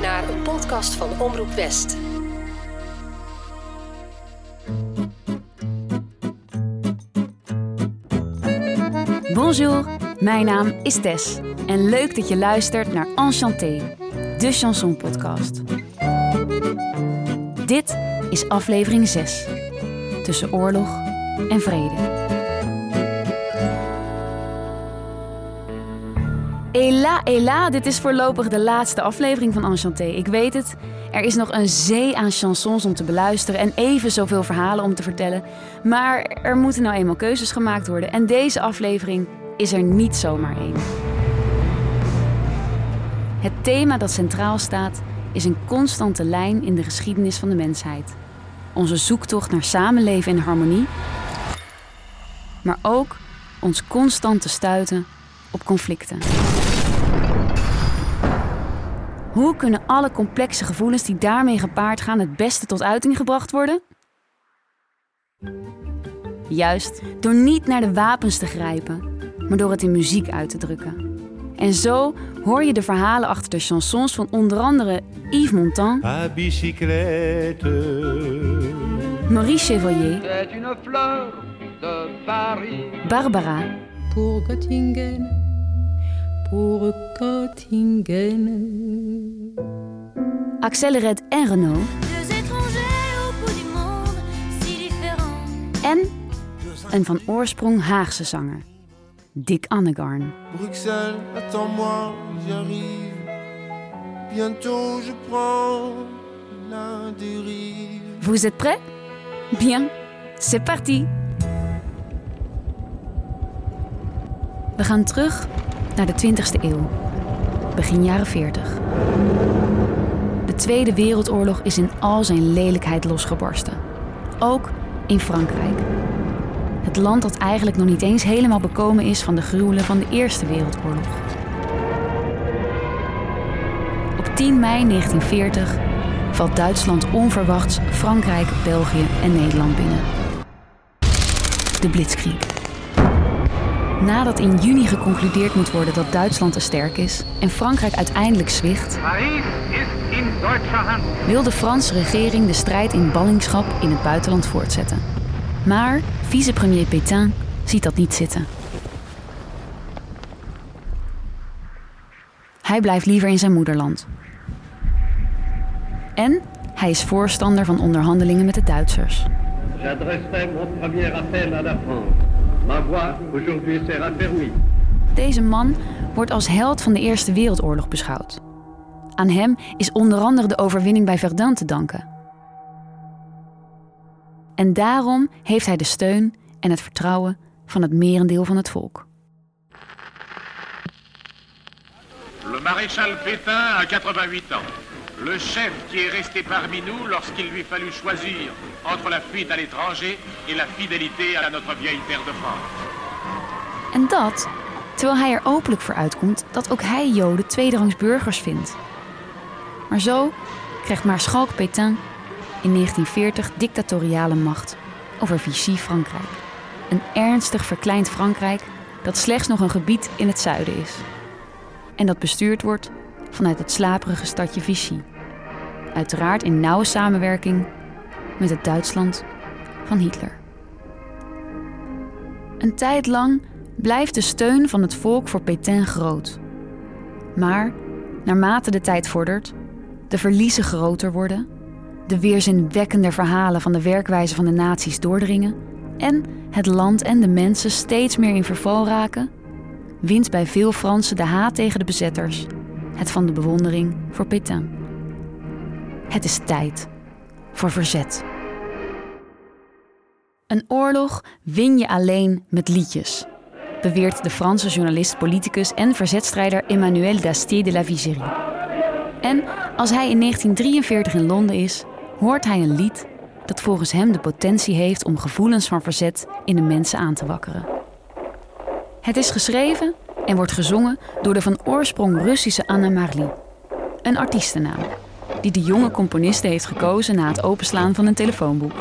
naar een podcast van Omroep West. Bonjour, mijn naam is Tess en leuk dat je luistert naar Enchanté, de chanson podcast. Dit is aflevering 6, tussen oorlog en vrede. Ela, ela, dit is voorlopig de laatste aflevering van Enchanté. Ik weet het, er is nog een zee aan chansons om te beluisteren en even zoveel verhalen om te vertellen. Maar er moeten nou eenmaal keuzes gemaakt worden en deze aflevering is er niet zomaar één. Het thema dat centraal staat is een constante lijn in de geschiedenis van de mensheid. Onze zoektocht naar samenleven in harmonie, maar ook ons constante stuiten op conflicten. Hoe kunnen alle complexe gevoelens die daarmee gepaard gaan het beste tot uiting gebracht worden? Juist door niet naar de wapens te grijpen, maar door het in muziek uit te drukken. En zo hoor je de verhalen achter de chansons van onder andere Yves Montand. Maurice Chevalier, C'est une fleur de Paris. Barbara pour Göttingen, pour Göttingen. Axel Red en Renault Deux étrangers au bout du monde, si différents. en een van oorsprong Haagse zanger, Dick Annegarn. Bruxelles, attends-moi, j'arrive. Bientôt je prends la dérive. Vous êtes prêts? Bien, c'est parti! We gaan terug naar de 20e eeuw, begin jaren 40. De Tweede Wereldoorlog is in al zijn lelijkheid losgebarsten. Ook in Frankrijk. Het land dat eigenlijk nog niet eens helemaal bekomen is van de gruwelen van de Eerste Wereldoorlog. Op 10 mei 1940 valt Duitsland onverwachts Frankrijk, België en Nederland binnen. De Blitzkrieg. Nadat in juni geconcludeerd moet worden dat Duitsland te sterk is en Frankrijk uiteindelijk zwicht, Paris ist in Hand. wil de Franse regering de strijd in ballingschap in het buitenland voortzetten. Maar vicepremier Pétain ziet dat niet zitten. Hij blijft liever in zijn moederland. En hij is voorstander van onderhandelingen met de Duitsers. Mon premier appel à la France. Ma voix aujourd'hui sera. Deze man wordt als held van de Eerste Wereldoorlog beschouwd. Aan hem is onder andere de overwinning bij Verdun te danken. En daarom heeft hij de steun en het vertrouwen van het merendeel van het volk. Le maréchal Pétain a 88 ans. Le chef qui est resté parmi nous lorsqu'il lui fallut choisir entre la fuite à l'étranger et la fidélité à notre vieille terre de France. En dat terwijl hij er openlijk voor uitkomt dat ook hij Joden tweederangs burgers vindt. Maar zo krijgt Maarschalk Pétain in 1940 dictatoriale macht over Vichy Frankrijk. Een ernstig verkleind Frankrijk dat slechts nog een gebied in het zuiden is. En dat bestuurd wordt vanuit het slaperige stadje Vichy. Uiteraard in nauwe samenwerking met het Duitsland van Hitler. Een tijd lang blijft de steun van het volk voor Pétain groot. Maar naarmate de tijd vordert, de verliezen groter worden, de weerzinwekkende verhalen van de werkwijze van de nazi's doordringen en het land en de mensen steeds meer in verval raken, wint bij veel Fransen de haat tegen de bezetters het van de bewondering voor Pétain. Het is tijd voor verzet. Een oorlog win je alleen met liedjes, beweert de Franse journalist, politicus en verzetstrijder Emmanuel Dastier de la Vigerie. En als hij in 1943 in Londen is, hoort hij een lied dat volgens hem de potentie heeft om gevoelens van verzet in de mensen aan te wakkeren. Het is geschreven en wordt gezongen door de van oorsprong Russische Anna Marly, een artiestennaam die de jonge componiste heeft gekozen na het openslaan van een telefoonboek.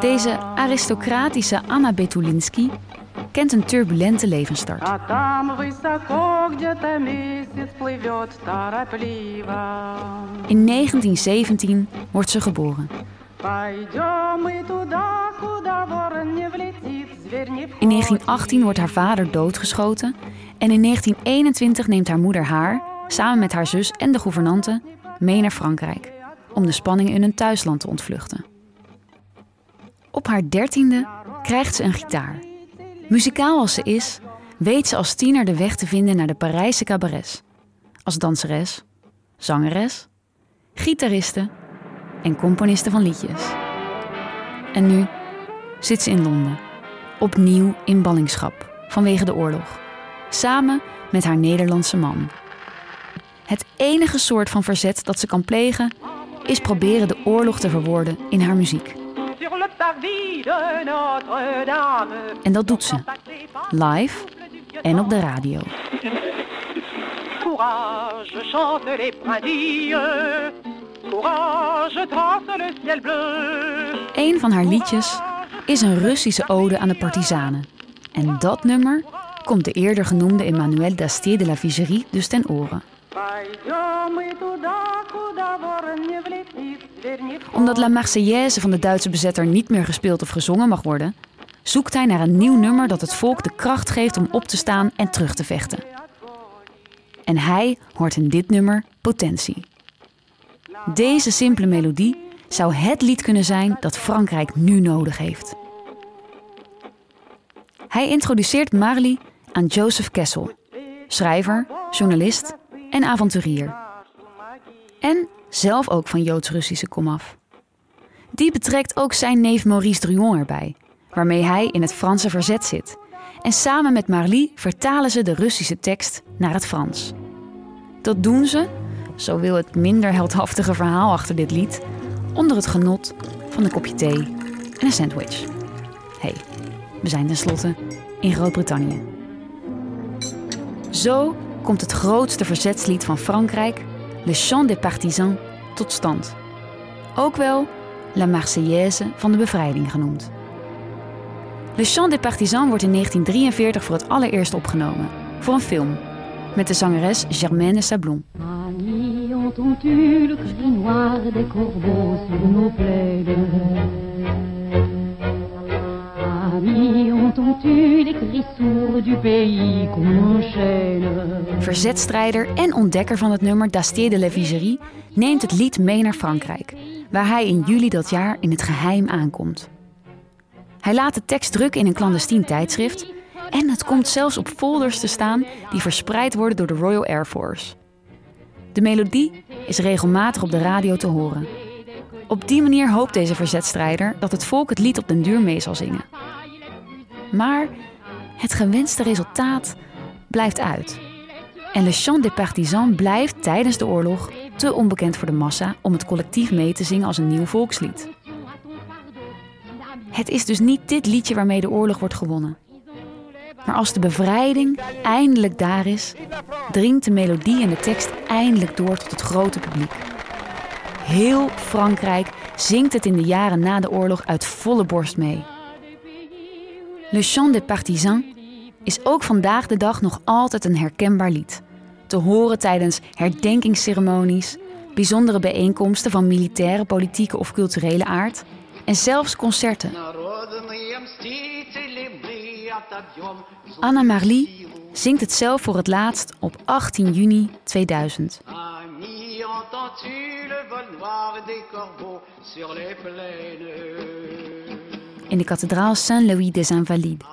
Deze aristocratische Anna Betulinski kent een turbulente levensstart. In 1917 wordt ze geboren in 1918 wordt haar vader doodgeschoten en in 1921 neemt haar moeder haar, samen met haar zus en de gouvernante, mee naar Frankrijk om de spanningen in hun thuisland te ontvluchten. Op haar dertiende krijgt ze een gitaar. Muzikaal als ze is, weet ze als tiener de weg te vinden naar de Parijse cabarets. Als danseres, zangeres, gitariste en componiste van liedjes. En nu zit ze in Londen, opnieuw in ballingschap vanwege de oorlog, samen met haar Nederlandse man. Het enige soort van verzet dat ze kan plegen is proberen de oorlog te verwoorden in haar muziek. En dat doet ze, live en op de radio. Een van haar liedjes is een Russische ode aan de partizanen. En dat nummer komt de eerder genoemde Emmanuel Dastier de la Vigerie dus ten oren. Omdat La Marseillaise van de Duitse bezetter niet meer gespeeld of gezongen mag worden, zoekt hij naar een nieuw nummer dat het volk de kracht geeft om op te staan en terug te vechten. En hij hoort in dit nummer potentie. Deze simpele melodie zou het lied kunnen zijn dat Frankrijk nu nodig heeft. Hij introduceert Marley aan Joseph Kessel, schrijver, journalist en avonturier. En zelf ook van Joods-Russische komaf. Die betrekt ook zijn neef Maurice Druon erbij, waarmee hij in het Franse verzet zit. En samen met Marly vertalen ze de Russische tekst naar het Frans. Dat doen ze, zo wil het minder heldhaftige verhaal achter dit lied, onder het genot van een kopje thee en een sandwich. hey, we zijn tenslotte in Groot-Brittannië. Zo komt het grootste verzetslied van Frankrijk, Le Chant des Partisans, tot stand. Ook wel La Marseillaise van de bevrijding genoemd. Le Chant des Partisans wordt in 1943 voor het allereerst opgenomen, voor een film, met de zangeres Germaine Sablon. Entends-tu le des corbeaux sur nos plaines Verzetstrijder en ontdekker van het nummer Dastier de la Vigerie neemt het lied mee naar Frankrijk, waar hij in juli dat jaar in het geheim aankomt. Hij laat de tekst drukken in een clandestien tijdschrift en het komt zelfs op folders te staan die verspreid worden door de Royal Air Force. De melodie is regelmatig op de radio te horen. Op die manier hoopt deze verzetstrijder dat het volk het lied op den duur mee zal zingen. Maar het gewenste resultaat blijft uit. En Le Chant des Partisans blijft tijdens de oorlog te onbekend voor de massa om het collectief mee te zingen als een nieuw volkslied. Het is dus niet dit liedje waarmee de oorlog wordt gewonnen. Maar als de bevrijding eindelijk daar is, dringt de melodie en de tekst eindelijk door tot het grote publiek. Heel Frankrijk zingt het in de jaren na de oorlog uit volle borst mee. Le Chant des Partisans is ook vandaag de dag nog altijd een herkenbaar lied. Te horen tijdens herdenkingsceremonies, bijzondere bijeenkomsten van militaire, politieke of culturele aard en zelfs concerten. Anna Marly zingt het zelf voor het laatst op 18 juni 2000. Ami, entends-tu le vol noir des corbeaux sur les plaines in de kathedraal Saint-Louis des Invalides.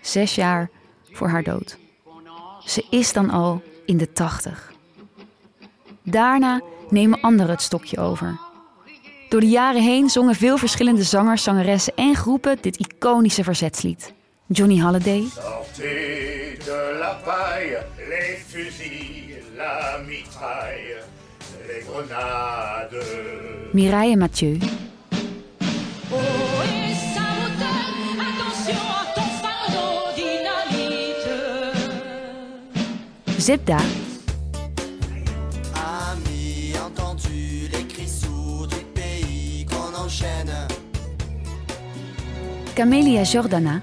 Zes jaar voor haar dood. Ze is dan al in de tachtig. Daarna nemen anderen het stokje over. Door de jaren heen zongen veel verschillende zangers, zangeressen en groepen dit iconische verzetslied. Johnny Halliday, Sortez de la paille, les fusils, la mitraille, les grenades. Mireille Mathieu, Oh, et saboteur, attention à ton fardeau dynamite. Zebda, entends-tu les cris sourds du pays qu'on enchaîne Camélia Jordana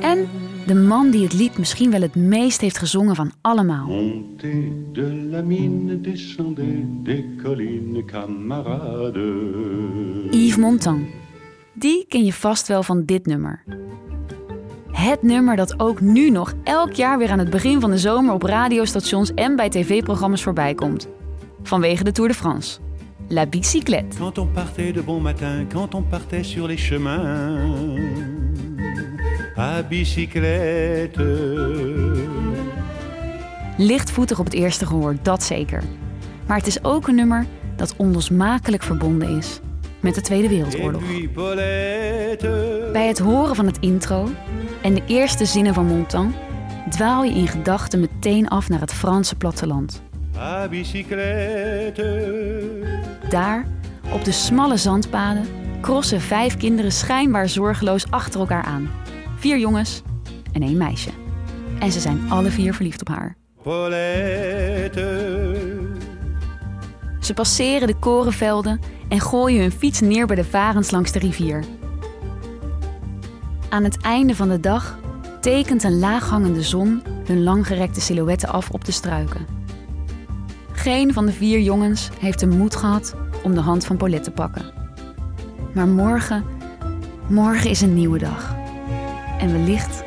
en de man die het lied misschien wel het meest heeft gezongen van allemaal. Montez de la mine, descendez des collines, camarades. Yves Montand. Die ken je vast wel van dit nummer. Het nummer dat ook nu nog elk jaar weer aan het begin van de zomer op radiostations en bij tv-programma's voorbij komt. Vanwege de Tour de France. La bicyclette. Quand on partait de bon matin, quand on partait sur les chemins, à bicyclette. Lichtvoetig op het eerste gehoor, dat zeker. Maar het is ook een nummer dat onlosmakelijk verbonden is met de Tweede Wereldoorlog. Bij het horen van het intro en de eerste zinnen van Montand dwaal je in gedachten meteen af naar het Franse platteland. À bicyclette. Daar, op de smalle zandpaden, crossen vijf kinderen schijnbaar zorgeloos achter elkaar aan. Vier jongens en één meisje. En ze zijn alle vier verliefd op haar. Paulette. Ze passeren de korenvelden en gooien hun fiets neer bij de varens langs de rivier. Aan het einde van de dag tekent een laaghangende zon hun langgerekte silhouetten af op de struiken. Geen van de vier jongens heeft de moed gehad om de hand van Paulette te pakken. Maar morgen, morgen is een nieuwe dag. En wellicht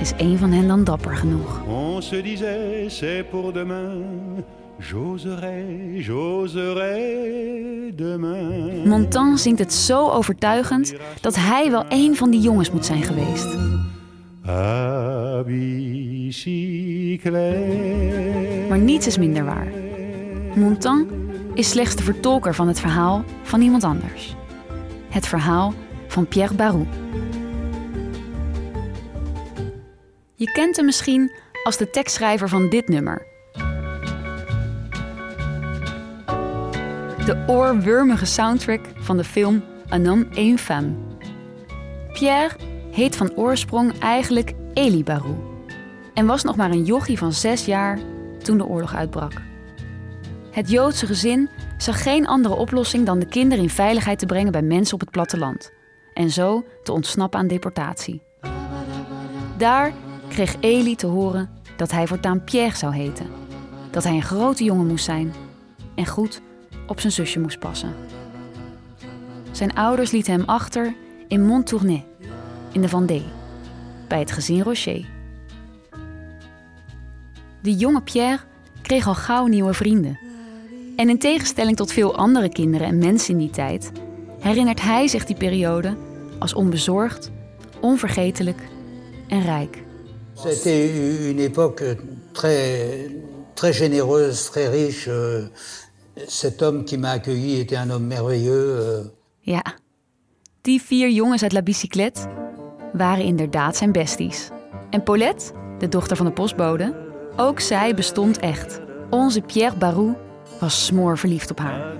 is een van hen dan dapper genoeg. On se disait, c'est pour demain. J'oserai, j'oserai demain. Montand zingt het zo overtuigend dat hij wel een van die jongens moet zijn geweest. À bicyclette. Maar niets is minder waar. Montand is slechts de vertolker van het verhaal van iemand anders. Het verhaal van Pierre Barou. Je kent hem misschien als de tekstschrijver van dit nummer. De oorwurmige soundtrack van de film Un homme femme. Pierre heet van oorsprong eigenlijk Elie Barou en was nog maar een jochie van zes jaar toen de oorlog uitbrak. Het Joodse gezin zag geen andere oplossing dan de kinderen in veiligheid te brengen bij mensen op het platteland en zo te ontsnappen aan deportatie. Daar kreeg Elie te horen dat hij voortaan Pierre zou heten, dat hij een grote jongen moest zijn en goed op zijn zusje moest passen. Zijn ouders lieten hem achter in Montournay, in de Vendée, bij het gezin Rocher. De jonge Pierre kreeg al gauw nieuwe vrienden. En in tegenstelling tot veel andere kinderen en mensen in die tijd, herinnert hij zich die periode als onbezorgd, onvergetelijk en rijk. C'était une époque très, très généreuse, très riche. Cet homme qui m'a accueilli était un homme merveilleux. Ja, die vier jongens uit La Bicyclette waren inderdaad zijn besties. En Paulette, de dochter van de postbode, ook zij bestond echt. Onze Pierre Barou was smoor verliefd op haar.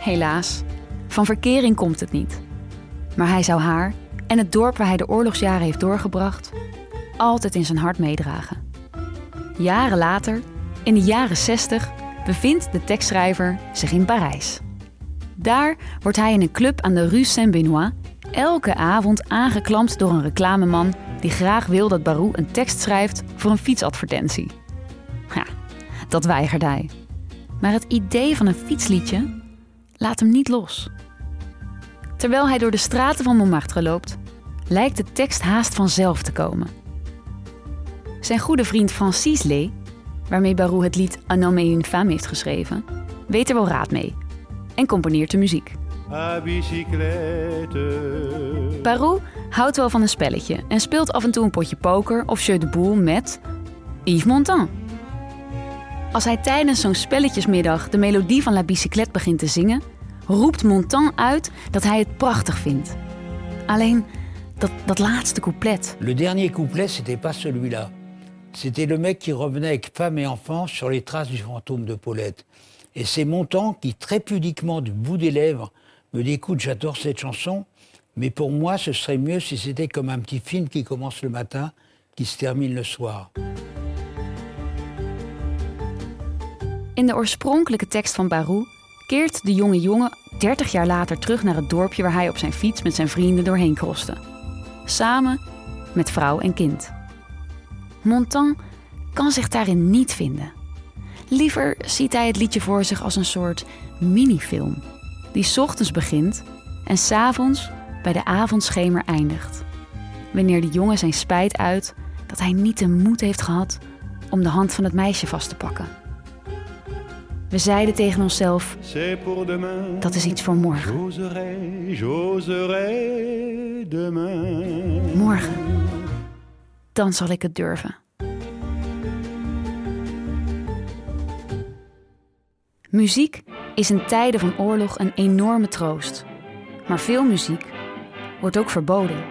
Helaas, van verkering komt het niet. Maar hij zou haar en het dorp waar hij de oorlogsjaren heeft doorgebracht, altijd in zijn hart meedragen. Jaren later, in de jaren 60, bevindt de tekstschrijver zich in Parijs. Daar wordt hij in een club aan de Rue Saint-Benoît elke avond aangeklampt door een reclameman die graag wil dat Barou een tekst schrijft voor een fietsadvertentie. Ja, dat weigert hij. Maar het idee van een fietsliedje laat hem niet los. Terwijl hij door de straten van Montmartre loopt, lijkt de tekst haast vanzelf te komen. Zijn goede vriend Francis Lay, waarmee Barou het lied Un homme et une femme heeft geschreven, weet er wel raad mee en componeert de muziek. À bicyclette. Barou houdt wel van een spelletje en speelt af en toe een potje poker of jeu de boule met Yves Montand. Als hij tijdens zo'n spelletjesmiddag de melodie van La Bicyclette begint te zingen, roept Montand uit dat hij het prachtig vindt. Alleen dat, dat laatste couplet, Le dernier couplet, c'était pas celui-là. C'était le mec qui revenait avec femme et enfants sur les traces du fantôme de Paulette. Et c'est Montand qui, très pudiquement du bout des lèvres, me Écoute, j'adore cette chanson, mais pour moi, ce serait mieux si c'était comme un petit film qui commence le matin, qui se termine le soir. In de oorspronkelijke tekst van Barou keert de jonge jongen 30 jaar later terug naar het dorpje waar hij op zijn fiets met zijn vrienden doorheen kroste. Samen met vrouw en kind. Montand kan zich daarin niet vinden. Liever ziet hij het liedje voor zich als een soort minifilm, die 's ochtends begint en 's avonds bij de avondschemer eindigt. Wanneer de jongen zijn spijt uit dat hij niet de moed heeft gehad om de hand van het meisje vast te pakken. We zeiden tegen onszelf, C'est pour demain. dat is iets voor morgen. Morgen. Dan zal ik het durven. Muziek is in tijden van oorlog een enorme troost. Maar veel muziek wordt ook verboden.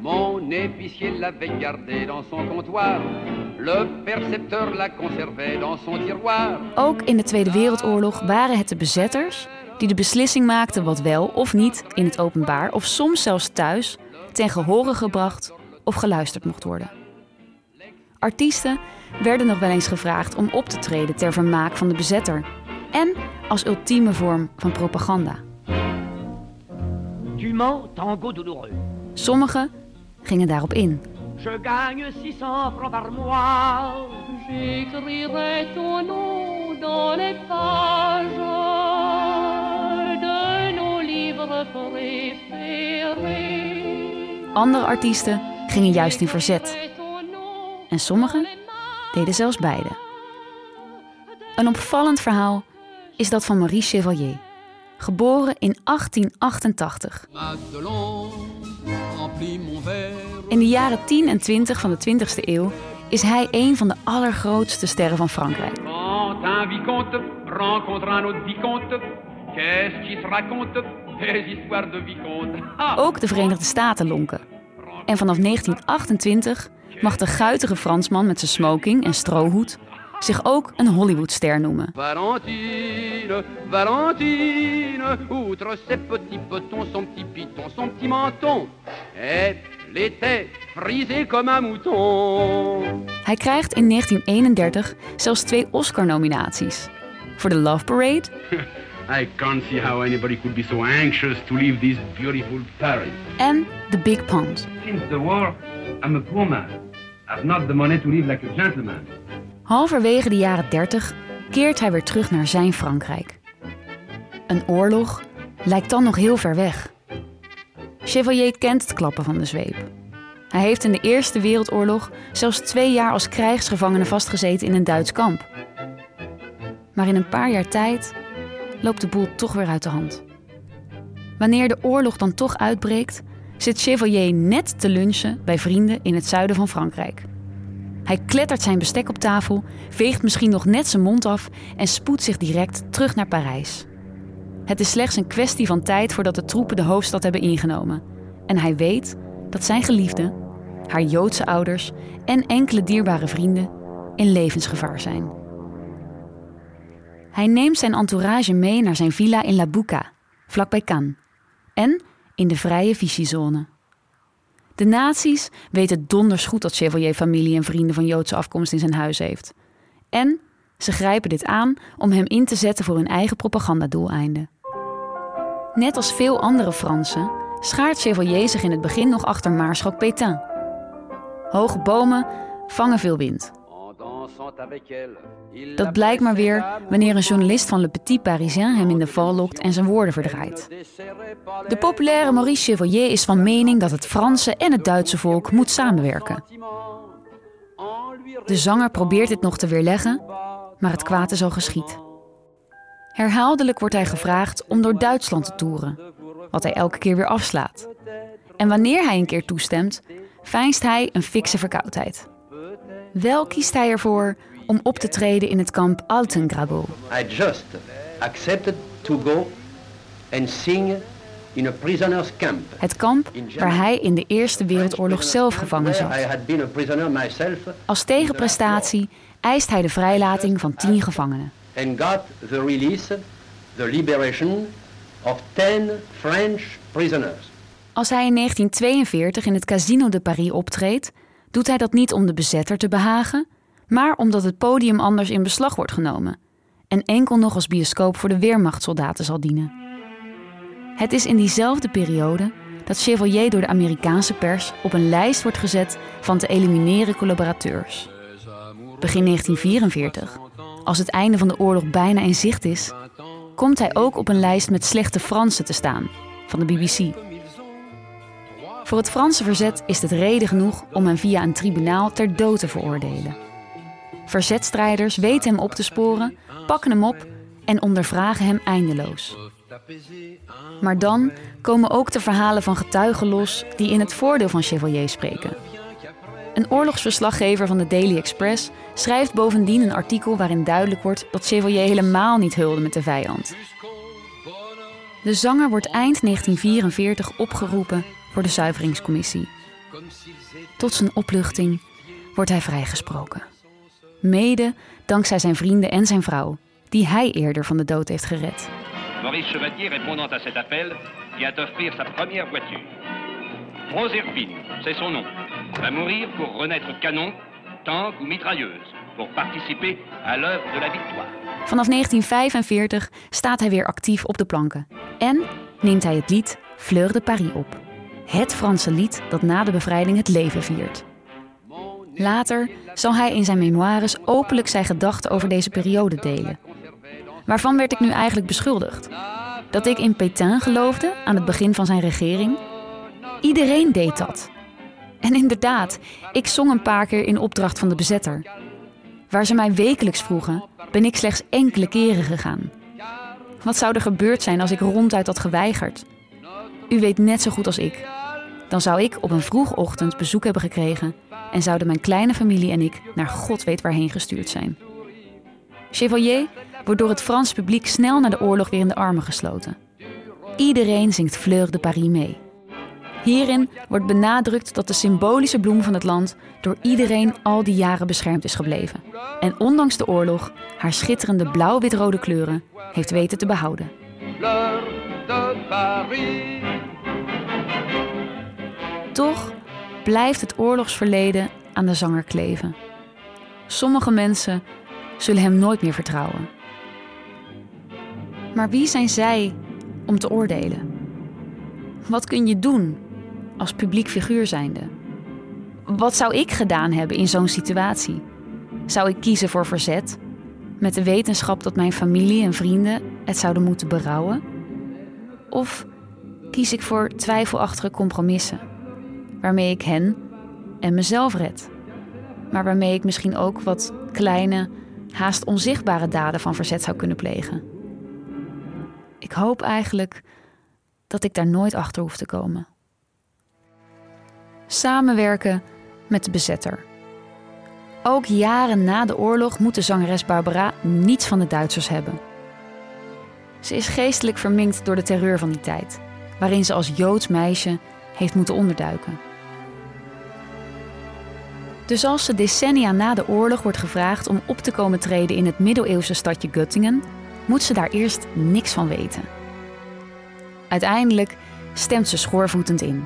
Mon épicier l'avait gardé dans son comptoir. Le percepteur la conservait dans son tiroir. Ook in de Tweede Wereldoorlog waren het de bezetters die de beslissing maakten wat wel of niet in het openbaar of soms zelfs thuis ten gehore gebracht of geluisterd mocht worden. Artiesten werden nog wel eens gevraagd om op te treden ter vermaak van de bezetter en als ultieme vorm van propaganda. Sommigen gingen daarop in. Je gagne 600 francs par mois. J'écrirai ton nom dans les pages de nos livres préférés. Andere artiesten gingen juist in verzet. En sommigen deden zelfs beide. Een opvallend verhaal is dat van Marie Chevalier, geboren in 1888. Madelon, remplis mon verre. In de jaren 10 en 20 van de 20e eeuw is hij een van de allergrootste sterren van Frankrijk. Ook de Verenigde Staten lonken. En vanaf 1928 mag de guitige Fransman met zijn smoking en strohoed zich ook een Hollywoodster noemen. Valentine, Valentine, outre ses petits petons, son petit piton, son petit menton, elle était frisée comme un mouton. Hij krijgt in 1931 zelfs twee Oscar-nominaties. Voor de Love Parade I can't see how anybody could be so anxious to leave this beautiful Paris. en The Big Pond. Since the war, I'm a poor man. I've not the money to live like a gentleman. Halverwege de jaren 30 keert hij weer terug naar zijn Frankrijk. Een oorlog lijkt dan nog heel ver weg. Chevalier kent het klappen van de zweep. Hij heeft in de Eerste Wereldoorlog zelfs twee jaar als krijgsgevangene vastgezeten in een Duits kamp. Maar in een paar jaar tijd loopt de boel toch weer uit de hand. Wanneer de oorlog dan toch uitbreekt, zit Chevalier net te lunchen bij vrienden in het zuiden van Frankrijk. Hij klettert zijn bestek op tafel, veegt misschien nog net zijn mond af en spoedt zich direct terug naar Parijs. Het is slechts een kwestie van tijd voordat de troepen de hoofdstad hebben ingenomen. En hij weet dat zijn geliefde, haar Joodse ouders en enkele dierbare vrienden in levensgevaar zijn. Hij neemt zijn entourage mee naar zijn villa in La Bouca, vlakbij Cannes, en in de vrije Vichy-zone. De nazi's weten donders goed dat Chevalier familie en vrienden van Joodse afkomst in zijn huis heeft. En ze grijpen dit aan om hem in te zetten voor hun eigen propagandadoeleinden. Net als veel andere Fransen schaart Chevalier zich in het begin nog achter Maarschalk Pétain. Hoge bomen vangen veel wind. Dat blijkt maar weer wanneer een journalist van Le Petit Parisien hem in de val lokt en zijn woorden verdraait. De populaire Maurice Chevalier is van mening dat het Franse en het Duitse volk moet samenwerken. De zanger probeert dit nog te weerleggen, maar het kwaad is al geschied. Herhaaldelijk wordt hij gevraagd om door Duitsland te toeren, wat hij elke keer weer afslaat. En wanneer hij een keer toestemt, veinst hij een fikse verkoudheid. Wel kiest hij ervoor om op te treden in het kamp Altengrabo. I just accepted to go and sing in a prisoners camp. Het kamp waar hij in de Eerste Wereldoorlog zelf gevangen zat. had been a prisoner myself Als tegenprestatie eist hij de vrijlating van tien gevangenen. and got the release, the liberation of 10 French prisoners. Als hij in 1942 in het Casino de Paris optreedt, doet hij dat niet om de bezetter te behagen, maar omdat het podium anders in beslag wordt genomen. en enkel nog als bioscoop voor de Wehrmachtsoldaten zal dienen. Het is in diezelfde periode dat Chevalier door de Amerikaanse pers op een lijst wordt gezet van te elimineren collaborateurs. Begin 1944, als het einde van de oorlog bijna in zicht is, komt hij ook op een lijst met slechte Fransen te staan van de BBC. Voor het Franse verzet is het reden genoeg om hem via een tribunaal ter dood te veroordelen. Verzetstrijders weten hem op te sporen, pakken hem op en ondervragen hem eindeloos. Maar dan komen ook de verhalen van getuigen los die in het voordeel van Chevalier spreken. Een oorlogsverslaggever van de Daily Express schrijft bovendien een artikel waarin duidelijk wordt dat Chevalier helemaal niet hulde met de vijand. De zanger wordt eind 1944 opgeroepen voor de zuiveringscommissie. Tot zijn opluchting wordt hij vrijgesproken. Mede dankzai zijn vrienden en zijn vrouw, die hij eerder van de dood heeft gered. Maurice Chevalier répondant à cet appel vient offrir sa première voiture. Proserpine, c'est son nom, va mourir pour renaître canon, tank ou mitrailleuse, pour participer à l'œuvre de la victoire. Vanaf 1945 staat hij weer actief op de planken en neemt hij het lied Fleur de Paris op. Het Franse lied dat na de bevrijding het leven viert. Later zal hij in zijn memoires openlijk zijn gedachten over deze periode delen. Waarvan werd ik nu eigenlijk beschuldigd? Dat ik in Pétain geloofde aan het begin van zijn regering? Iedereen deed dat. En inderdaad, ik zong een paar keer in opdracht van de bezetter. Waar ze mij wekelijks vroegen, ben ik slechts enkele keren gegaan. Wat zou er gebeurd zijn als ik ronduit had geweigerd? U weet net zo goed als ik. Dan zou ik op een vroege ochtend bezoek hebben gekregen en zouden mijn kleine familie en ik naar God weet waarheen gestuurd zijn. Chevalier wordt door het Franse publiek snel na de oorlog weer in de armen gesloten. Iedereen zingt Fleur de Paris mee. Hierin wordt benadrukt dat de symbolische bloem van het land door iedereen al die jaren beschermd is gebleven. En ondanks de oorlog haar schitterende blauw-wit-rode kleuren heeft weten te behouden. Fleur de Paris. Toch blijft het oorlogsverleden aan de zanger kleven. Sommige mensen zullen hem nooit meer vertrouwen. Maar wie zijn zij om te oordelen? Wat kun je doen als publiek figuur zijnde? Wat zou ik gedaan hebben in zo'n situatie? Zou ik kiezen voor verzet, met de wetenschap dat mijn familie en vrienden het zouden moeten berouwen? Of kies ik voor twijfelachtige compromissen, waarmee ik hen en mezelf red, maar waarmee ik misschien ook wat kleine, haast onzichtbare daden van verzet zou kunnen plegen? Ik hoop eigenlijk dat ik daar nooit achter hoef te komen. Samenwerken met de bezetter. Ook jaren na de oorlog moet de zangeres Barbara niets van de Duitsers hebben. Ze is geestelijk verminkt door de terreur van die tijd, waarin ze als Joods meisje heeft moeten onderduiken. Dus als ze decennia na de oorlog wordt gevraagd om op te komen treden in het middeleeuwse stadje Göttingen, moet ze daar eerst niks van weten. Uiteindelijk stemt ze schoorvoetend in.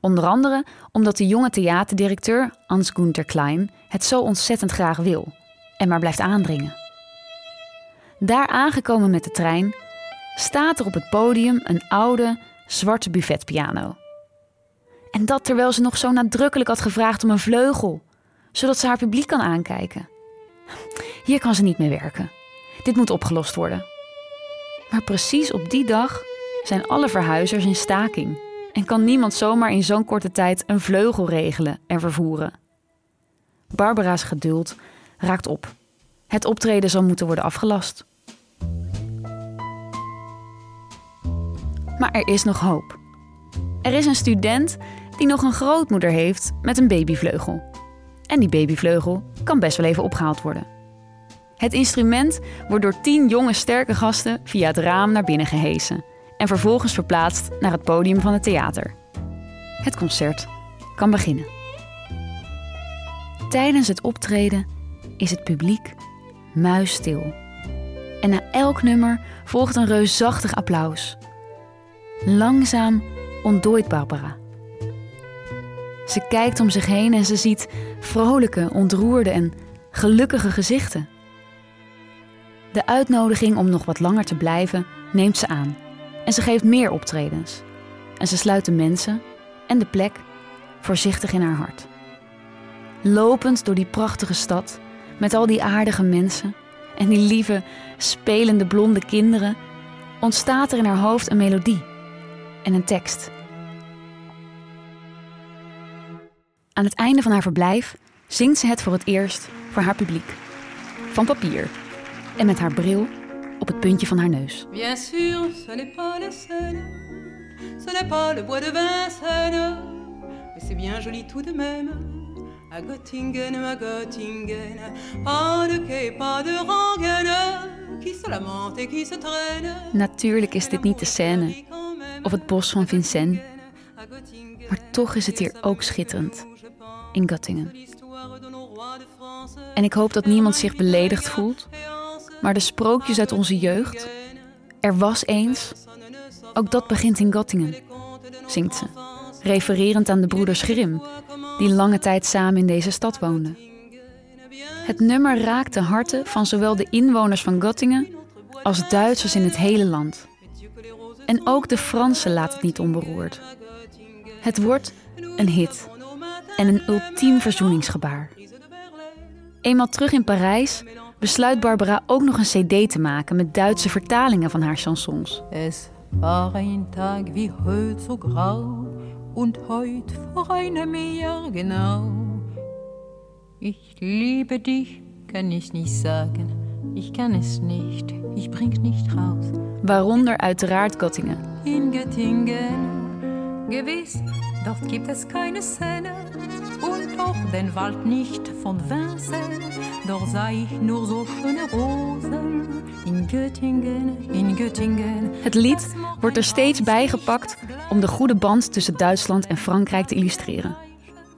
Onder andere omdat de jonge theaterdirecteur Hans Gunther Klein het zo ontzettend graag wil en maar blijft aandringen. Daar aangekomen met de trein staat er op het podium een oude, zwarte buffetpiano. En dat terwijl ze nog zo nadrukkelijk had gevraagd om een vleugel, zodat ze haar publiek kan aankijken. Hier kan ze niet mee werken. Dit moet opgelost worden. Maar precies op die dag zijn alle verhuizers in staking en kan niemand zomaar in zo'n korte tijd een vleugel regelen en vervoeren. Barbara's geduld raakt op. Het optreden zal moeten worden afgelast. Maar er is nog hoop. Er is een student die nog een grootmoeder heeft met een babyvleugel. En die babyvleugel kan best wel even opgehaald worden. Het instrument wordt door tien jonge sterke gasten via het raam naar binnen gehesen en vervolgens verplaatst naar het podium van het theater. Het concert kan beginnen. Tijdens het optreden is het publiek muisstil. En na elk nummer volgt een reusachtig applaus. Langzaam ontdooit Barbara. Ze kijkt om zich heen en ze ziet vrolijke, ontroerde en gelukkige gezichten. De uitnodiging om nog wat langer te blijven neemt ze aan. En ze geeft meer optredens. En ze sluit de mensen en de plek voorzichtig in haar hart. Lopend door die prachtige stad, met al die aardige mensen en die lieve, spelende blonde kinderen, ontstaat er in haar hoofd een melodie en een tekst. Aan het einde van haar verblijf zingt ze het voor het eerst voor haar publiek. Van papier en met haar bril op het puntje van haar neus. Bien sûr, ce n'est pas la Seine, ce n'est pas le bois de Vincennes, mais c'est bien joli tout de même. À Göttingen, à Göttingen, pas de quai, pas de rengaine, qui se lamente et qui se traîne. Natuurlijk is dit niet de Seine of het bos van Vincennes, maar toch is het hier ook schitterend in Göttingen. En ik hoop dat niemand zich beledigd voelt, maar de sprookjes uit onze jeugd, er was eens, ook dat begint in Göttingen, zingt ze, refererend aan de broeders Grimm, die lange tijd samen in deze stad woonden. Het nummer raakt de harten van zowel de inwoners van Göttingen als Duitsers in het hele land. En ook de Fransen laten het niet onberoerd. Het wordt een hit en een ultiem verzoeningsgebaar. Eenmaal terug in Parijs besluit Barbara ook nog een cd te maken met Duitse vertalingen van haar chansons. Es war ein Tag wie heut so grau und heut vor einem Jahr genau. Ich liebe dich, kann ich nicht sagen. Ich kann es nicht, ich bring's nicht raus. Waaronder uiteraard Göttingen. In Göttingen, gewiss, dort gibt es keine Szene. Auch den Wald nicht von Vincennes. Dort sah ich nur so schöne Rosen. In Göttingen, in Göttingen. Het lied wordt er steeds bijgepakt om de goede band tussen Duitsland en Frankrijk te illustreren.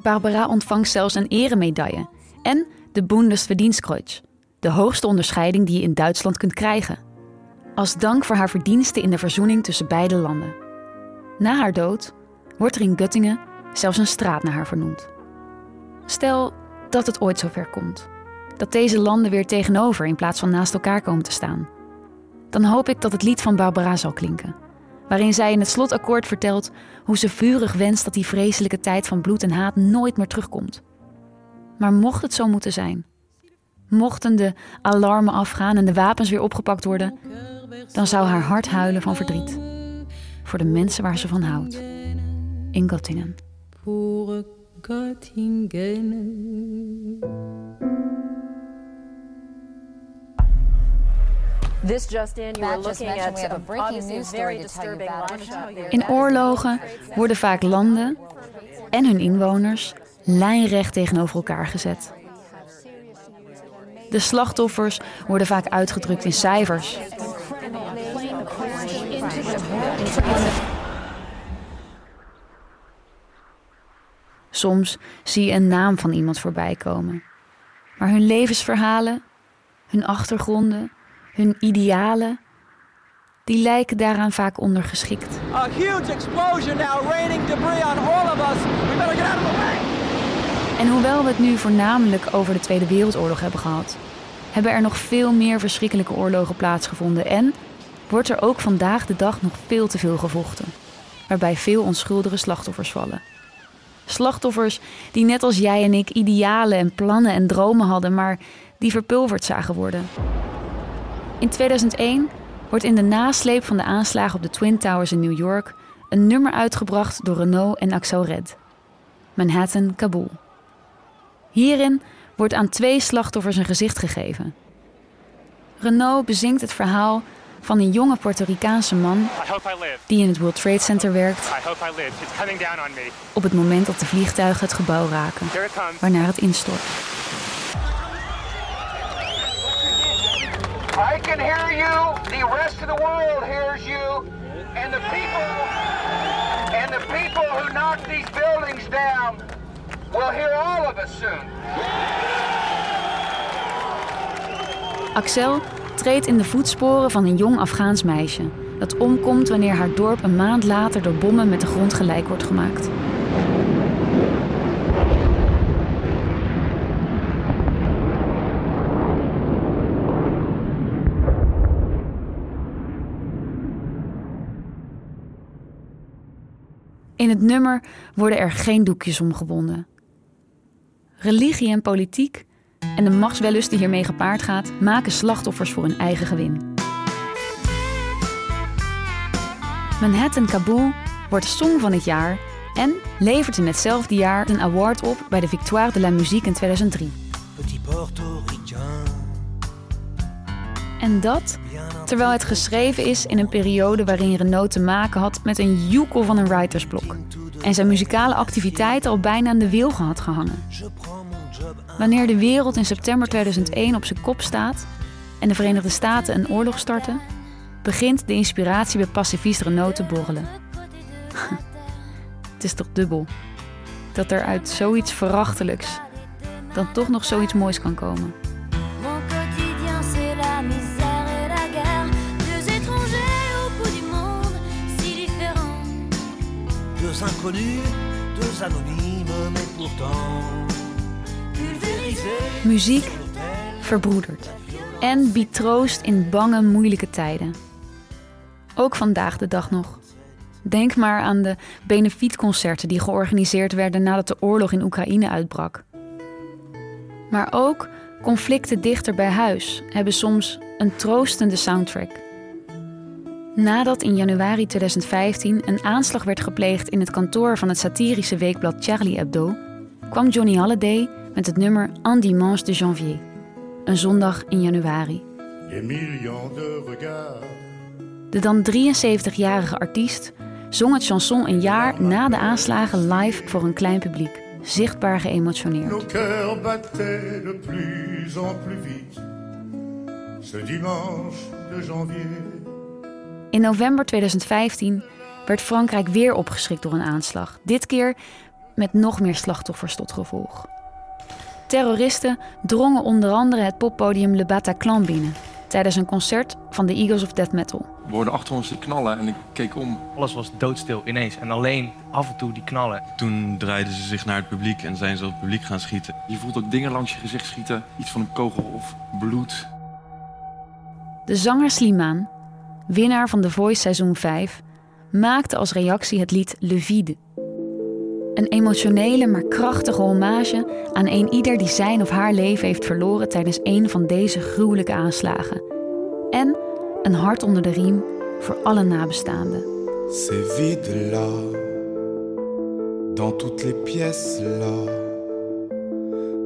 Barbara ontvangt zelfs een eremedaille en de Bundesverdienstkreuz, de hoogste onderscheiding die je in Duitsland kunt krijgen. Als dank voor haar verdiensten in de verzoening tussen beide landen. Na haar dood wordt er in Göttingen zelfs een straat naar haar vernoemd. Stel dat het ooit zover komt, dat deze landen weer tegenover in plaats van naast elkaar komen te staan. Dan hoop ik dat het lied van Barbara zal klinken, waarin zij in het slotakkoord vertelt hoe ze vurig wenst dat die vreselijke tijd van bloed en haat nooit meer terugkomt. Maar mocht het zo moeten zijn, mochten de alarmen afgaan en de wapens weer opgepakt worden, dan zou haar hart huilen van verdriet. Voor de mensen waar ze van houdt. In Göttingen. Göttingen. This just in, you were looking at a obviously a very disturbing there. In oorlogen worden vaak landen en hun inwoners lijnrecht tegenover elkaar gezet. De slachtoffers worden vaak uitgedrukt in cijfers. Soms zie je een naam van iemand voorbij komen. Maar hun levensverhalen, hun achtergronden, hun idealen, die lijken daaraan vaak ondergeschikt. A huge explosion now raining debris on all of us. We better get out of the way. En hoewel we het nu voornamelijk over de Tweede Wereldoorlog hebben gehad, hebben er nog veel meer verschrikkelijke oorlogen plaatsgevonden en wordt er ook vandaag de dag nog veel te veel gevochten, waarbij veel onschuldige slachtoffers vallen. Slachtoffers die net als jij en ik idealen en plannen en dromen hadden, maar die verpulverd zagen worden. In 2001 wordt in de nasleep van de aanslagen op de Twin Towers in New York een nummer uitgebracht door Renault en Axel Red. Manhattan, Kabul. Hierin wordt aan twee slachtoffers een gezicht gegeven. Renault bezingt het verhaal van een jonge Puerto Ricaanse man die in het World Trade Center werkt. Op het moment dat de vliegtuigen het gebouw raken, waarna het instort. I can hear you, the rest of the world hears you, and the people and the people who knock these buildings down will hear all of us soon. Axel treedt in de voetsporen van een jong Afghaans meisje dat omkomt wanneer haar dorp een maand later door bommen met de grond gelijk wordt gemaakt. In het nummer worden er geen doekjes omgebonden. Religie en politiek en de machtswellust die hiermee gepaard gaat, maken slachtoffers voor hun eigen gewin. Manhattan Kabul wordt Song van het jaar en levert in hetzelfde jaar een award op bij de Victoire de la Musique in 2003. En dat terwijl het geschreven is in een periode waarin Renaud te maken had met een joekel van een writersblok en zijn muzikale activiteit al bijna aan de wilgen had gehangen. Wanneer de wereld in september 2001 op zijn kop staat en de Verenigde Staten een oorlog starten, begint de inspiratie bij pacifist Renaud te borrelen. Het is toch dubbel dat er uit zoiets verachtelijks dan toch nog zoiets moois kan komen. Mon quotidien, c'est la misère et la guerre. Deux étrangers au bout du monde, si différents. Deux inconnus, deux anonymes, mais pourtant. Muziek verbroedert en biedt troost in bange, moeilijke tijden. Ook vandaag de dag nog. Denk maar aan de benefietconcerten die georganiseerd werden nadat de oorlog in Oekraïne uitbrak. Maar ook conflicten dichter bij huis hebben soms een troostende soundtrack. Nadat in januari 2015 een aanslag werd gepleegd in het kantoor van het satirische weekblad Charlie Hebdo, kwam Johnny Halliday met het nummer Un dimanche de janvier, een zondag in januari. De dan 73-jarige artiest zong het chanson een jaar na de aanslagen live voor een klein publiek, zichtbaar geëmotioneerd. En. In november 2015 werd Frankrijk weer opgeschrikt door een aanslag. Dit keer met nog meer slachtoffers tot gevolg. Terroristen drongen onder andere het poppodium Le Bataclan binnen tijdens een concert van de Eagles of Death Metal. We hoorden achter ons die knallen en ik keek om. Alles was doodstil ineens en alleen af en toe die knallen. Toen draaiden ze zich naar het publiek en zijn ze op het publiek gaan schieten. Je voelt ook dingen langs je gezicht schieten. Iets van een kogel of bloed. De zanger Slimane, winnaar van The Voice seizoen 5, maakte als reactie het lied Le Vide. Een emotionele maar krachtige hommage aan een ieder die zijn of haar leven heeft verloren tijdens een van deze gruwelijke aanslagen. En een hart onder de riem voor alle nabestaanden. C'est vide là, dans toutes les pièces là,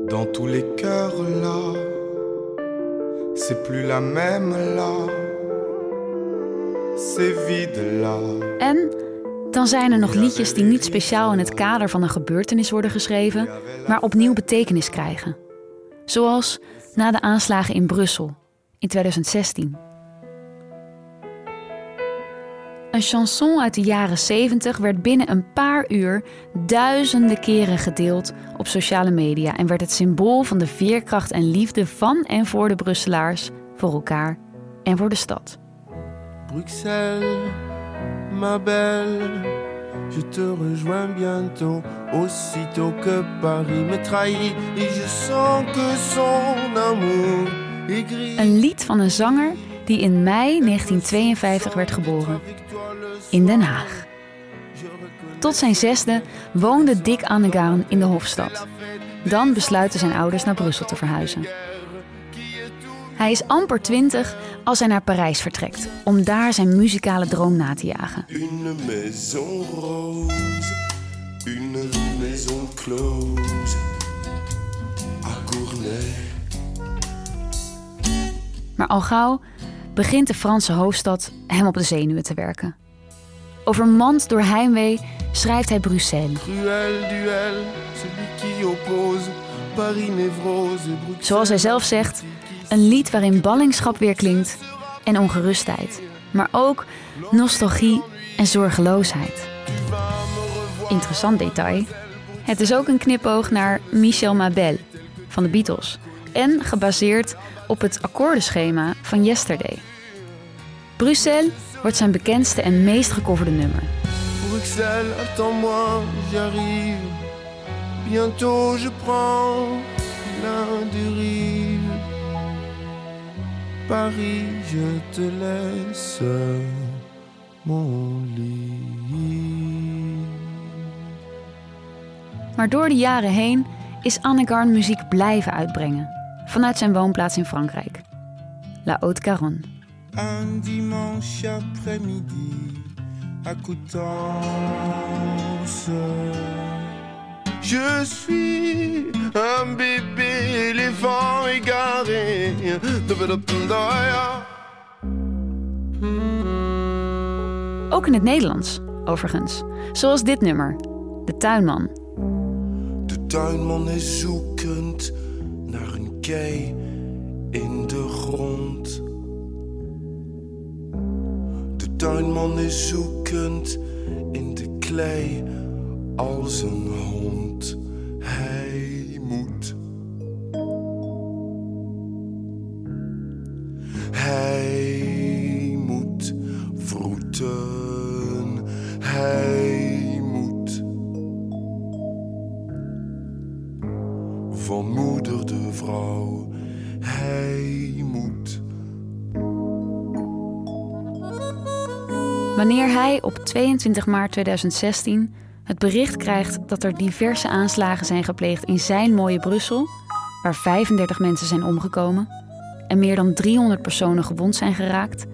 dans tous les cœurs là, c'est plus la même là, c'est vide là. En dan zijn er nog liedjes die niet speciaal in het kader van een gebeurtenis worden geschreven, maar opnieuw betekenis krijgen. Zoals na de aanslagen in Brussel in 2016. Een chanson uit de jaren 70 werd binnen een paar uur duizenden keren gedeeld op sociale media en werd het symbool van de veerkracht en liefde van en voor de Brusselaars, voor elkaar en voor de stad. Bruxelles, ma belle, je te rejoins bientôt, aussitôt que Paris me trahit, et je sens que son amour. Een lied van een zanger die in mei 1952 werd geboren. In Den Haag. Tot zijn zesde woonde Dick Annegaan in de Hofstad. Dan besluiten zijn ouders naar Brussel te verhuizen. Hij is amper twintig als hij naar Parijs vertrekt om daar zijn muzikale droom na te jagen. Une maison rose, une maison close, à Gournay. Maar al gauw begint de Franse hoofdstad hem op de zenuwen te werken. Overmand door heimwee schrijft hij Bruxelles. Cruel duel, celui qui oppose Paris névrose Bruxelles. Zoals hij zelf zegt, een lied waarin ballingschap weer klinkt en ongerustheid. Maar ook nostalgie en zorgeloosheid. Interessant detail. Het is ook een knipoog naar Michel Mabel van de Beatles. En gebaseerd op het akkoordenschema van Yesterday. Bruxelles wordt zijn bekendste en meest gecoverde nummer. Bruxelles, attends-moi, j'arrive. Bientôt je prends rives. Paris, je te laisse mon lit. Maar door de jaren heen is Annegarn muziek blijven uitbrengen. Vanuit zijn woonplaats in Frankrijk. La Haute-Garonne. Un dimanche après-midi à Coutances. Je suis un bébé éléphant égaré. Ook in het Nederlands, overigens. Zoals dit nummer, De Tuinman. De tuinman is zoekend naar een kei in de grond. De tuinman is zoekend in de klei als een hond. Hij moet. Hij moet vroeten. Hij moet. Van moeder de vrouw. Hij moet. Wanneer hij op 22 maart 2016 het bericht krijgt dat er diverse aanslagen zijn gepleegd in zijn mooie Brussel, waar 35 mensen zijn omgekomen en meer dan 300 personen gewond zijn geraakt,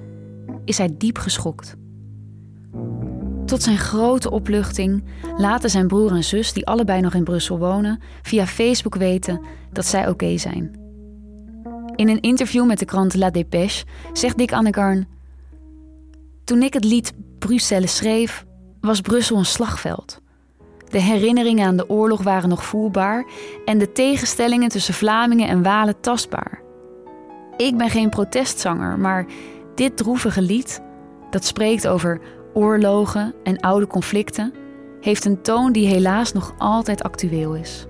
is hij diep geschokt. Tot zijn grote opluchting laten zijn broer en zus, die allebei nog in Brussel wonen, via Facebook weten dat zij oké zijn. In een interview met de krant La Dépêche zegt Dick Annegarn: Toen ik het lied Bruxelles schreef, was Brussel een slagveld. De herinneringen aan de oorlog waren nog voelbaar en de tegenstellingen tussen Vlamingen en Walen tastbaar. Ik ben geen protestzanger, maar dit droevige lied, dat spreekt over oorlogen en oude conflicten, heeft een toon die helaas nog altijd actueel is.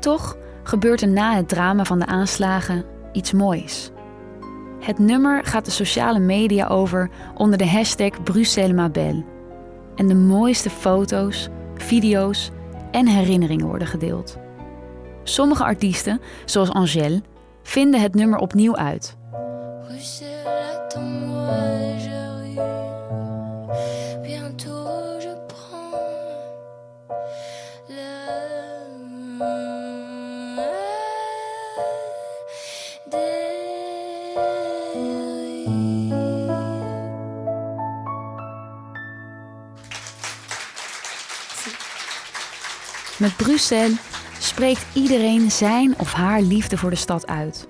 Toch gebeurt er na het drama van de aanslagen iets moois. Het nummer gaat de sociale media over onder de hashtag Bruxelles ma belle. En de mooiste foto's, video's en herinneringen worden gedeeld. Sommige artiesten, zoals Angèle, vinden het nummer opnieuw uit. Bruxelles, Met Bruxelles spreekt iedereen zijn of haar liefde voor de stad uit.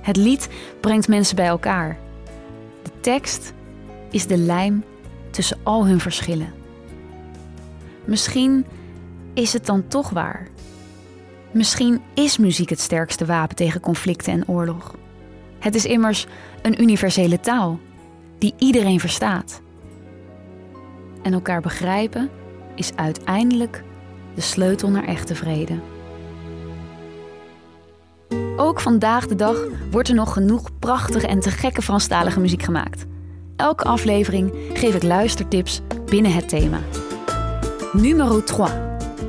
Het lied brengt mensen bij elkaar. De tekst is de lijm tussen al hun verschillen. Misschien is het dan toch waar. Misschien is muziek het sterkste wapen tegen conflicten en oorlog. Het is immers een universele taal die iedereen verstaat. En elkaar begrijpen is uiteindelijk de sleutel naar echte vrede. Ook vandaag de dag wordt er nog genoeg prachtige en te gekke Franstalige muziek gemaakt. Elke aflevering geef ik luistertips binnen het thema. Numero 3.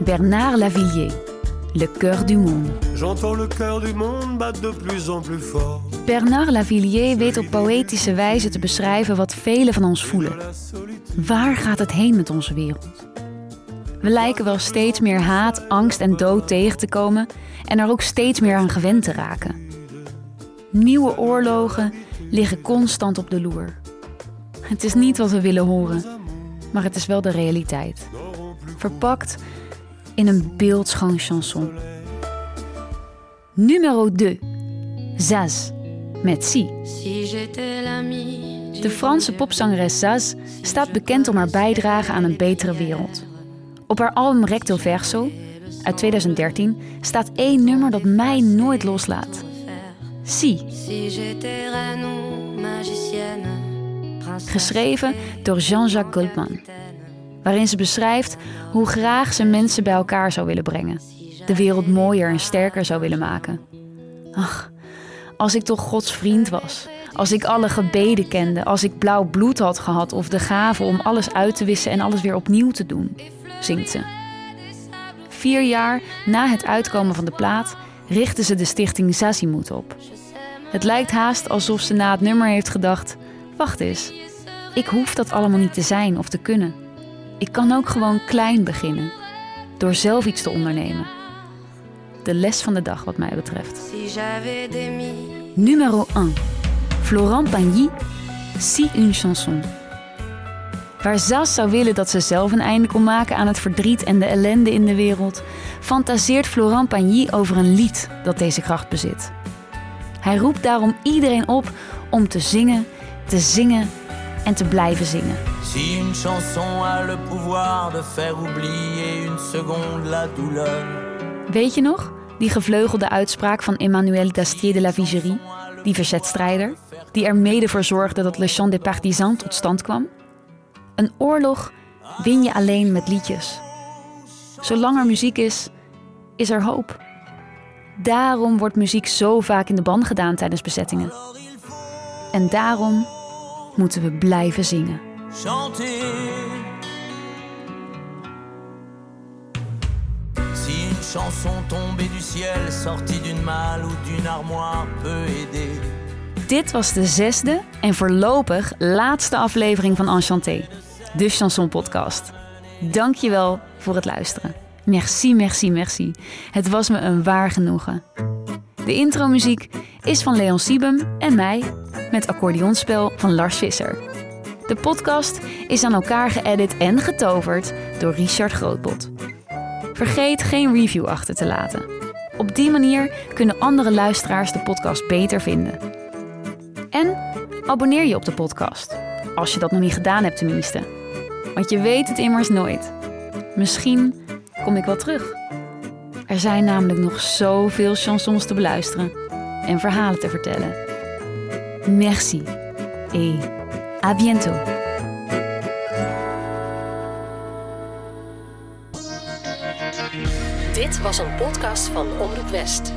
Bernard Lavillier. Le cœur du monde. J'entends le cœur du monde battre de plus en plus fort. Bernard Lavillier weet op poëtische wijze te beschrijven wat velen van ons voelen. Waar gaat het heen met onze wereld? We lijken wel steeds meer haat, angst en dood tegen te komen en er ook steeds meer aan gewend te raken. Nieuwe oorlogen liggen constant op de loer. Het is niet wat we willen horen, maar het is wel de realiteit. Verpakt in een beeldschoon chanson. Numero 2. Zaz. Met Si. De Franse popzangeres Zaz staat bekend om haar bijdrage aan een betere wereld. Op haar album Recto Verso uit 2013 staat één nummer dat mij nooit loslaat. Si, geschreven door Jean-Jacques Goldman. Waarin ze beschrijft hoe graag ze mensen bij elkaar zou willen brengen. De wereld mooier en sterker zou willen maken. Ach, als ik toch Gods vriend was. Als ik alle gebeden kende. Als ik blauw bloed had gehad of de gave om alles uit te wissen en alles weer opnieuw te doen, zingt ze. Vier jaar na het uitkomen van de plaat richtte ze de stichting Zazimut op. Het lijkt haast alsof ze na het nummer heeft gedacht: wacht eens, ik hoef dat allemaal niet te zijn of te kunnen. Ik kan ook gewoon klein beginnen. door zelf iets te ondernemen. De les van de dag, wat mij betreft. Numero 1. Florent Pagny, Si une chanson. Waar Zas zou willen dat ze zelf een einde kon maken aan het verdriet en de ellende in de wereld, fantaseert Florent Pagny over een lied dat deze kracht bezit. Hij roept daarom iedereen op om te zingen, te zingen en te blijven zingen. Si une chanson a le pouvoir de faire oublier une seconde la douleur. Weet je nog? Die gevleugelde uitspraak van Emmanuel Dastier de la Vigerie, die verzetstrijder, die er mede voor zorgde dat Le Chant des Partisans tot stand kwam? Een oorlog win je alleen met liedjes. Zolang er muziek is, is er hoop. Daarom wordt muziek zo vaak in de ban gedaan tijdens bezettingen. En daarom moeten we blijven zingen. chanson tombée du ciel, sortie d'une malle ou d'une armoire peut aider. Dit was de zesde en voorlopig laatste aflevering van Enchanté, de chanson podcast. Dank je wel voor het luisteren. Merci, merci, merci. Het was me een waar genoegen. De intromuziek is van Leon Siebem en mij, met accordeonspel van Lars Visser. De podcast is aan elkaar geëdit en getoverd door Richard Grootbot. Vergeet geen review achter te laten. Op die manier kunnen andere luisteraars de podcast beter vinden. En abonneer je op de podcast, als je dat nog niet gedaan hebt tenminste. Want je weet het immers nooit. Misschien kom ik wel terug. Er zijn namelijk nog zoveel chansons te beluisteren en verhalen te vertellen. Merci et à bientôt. Dit was een podcast van Omroep West.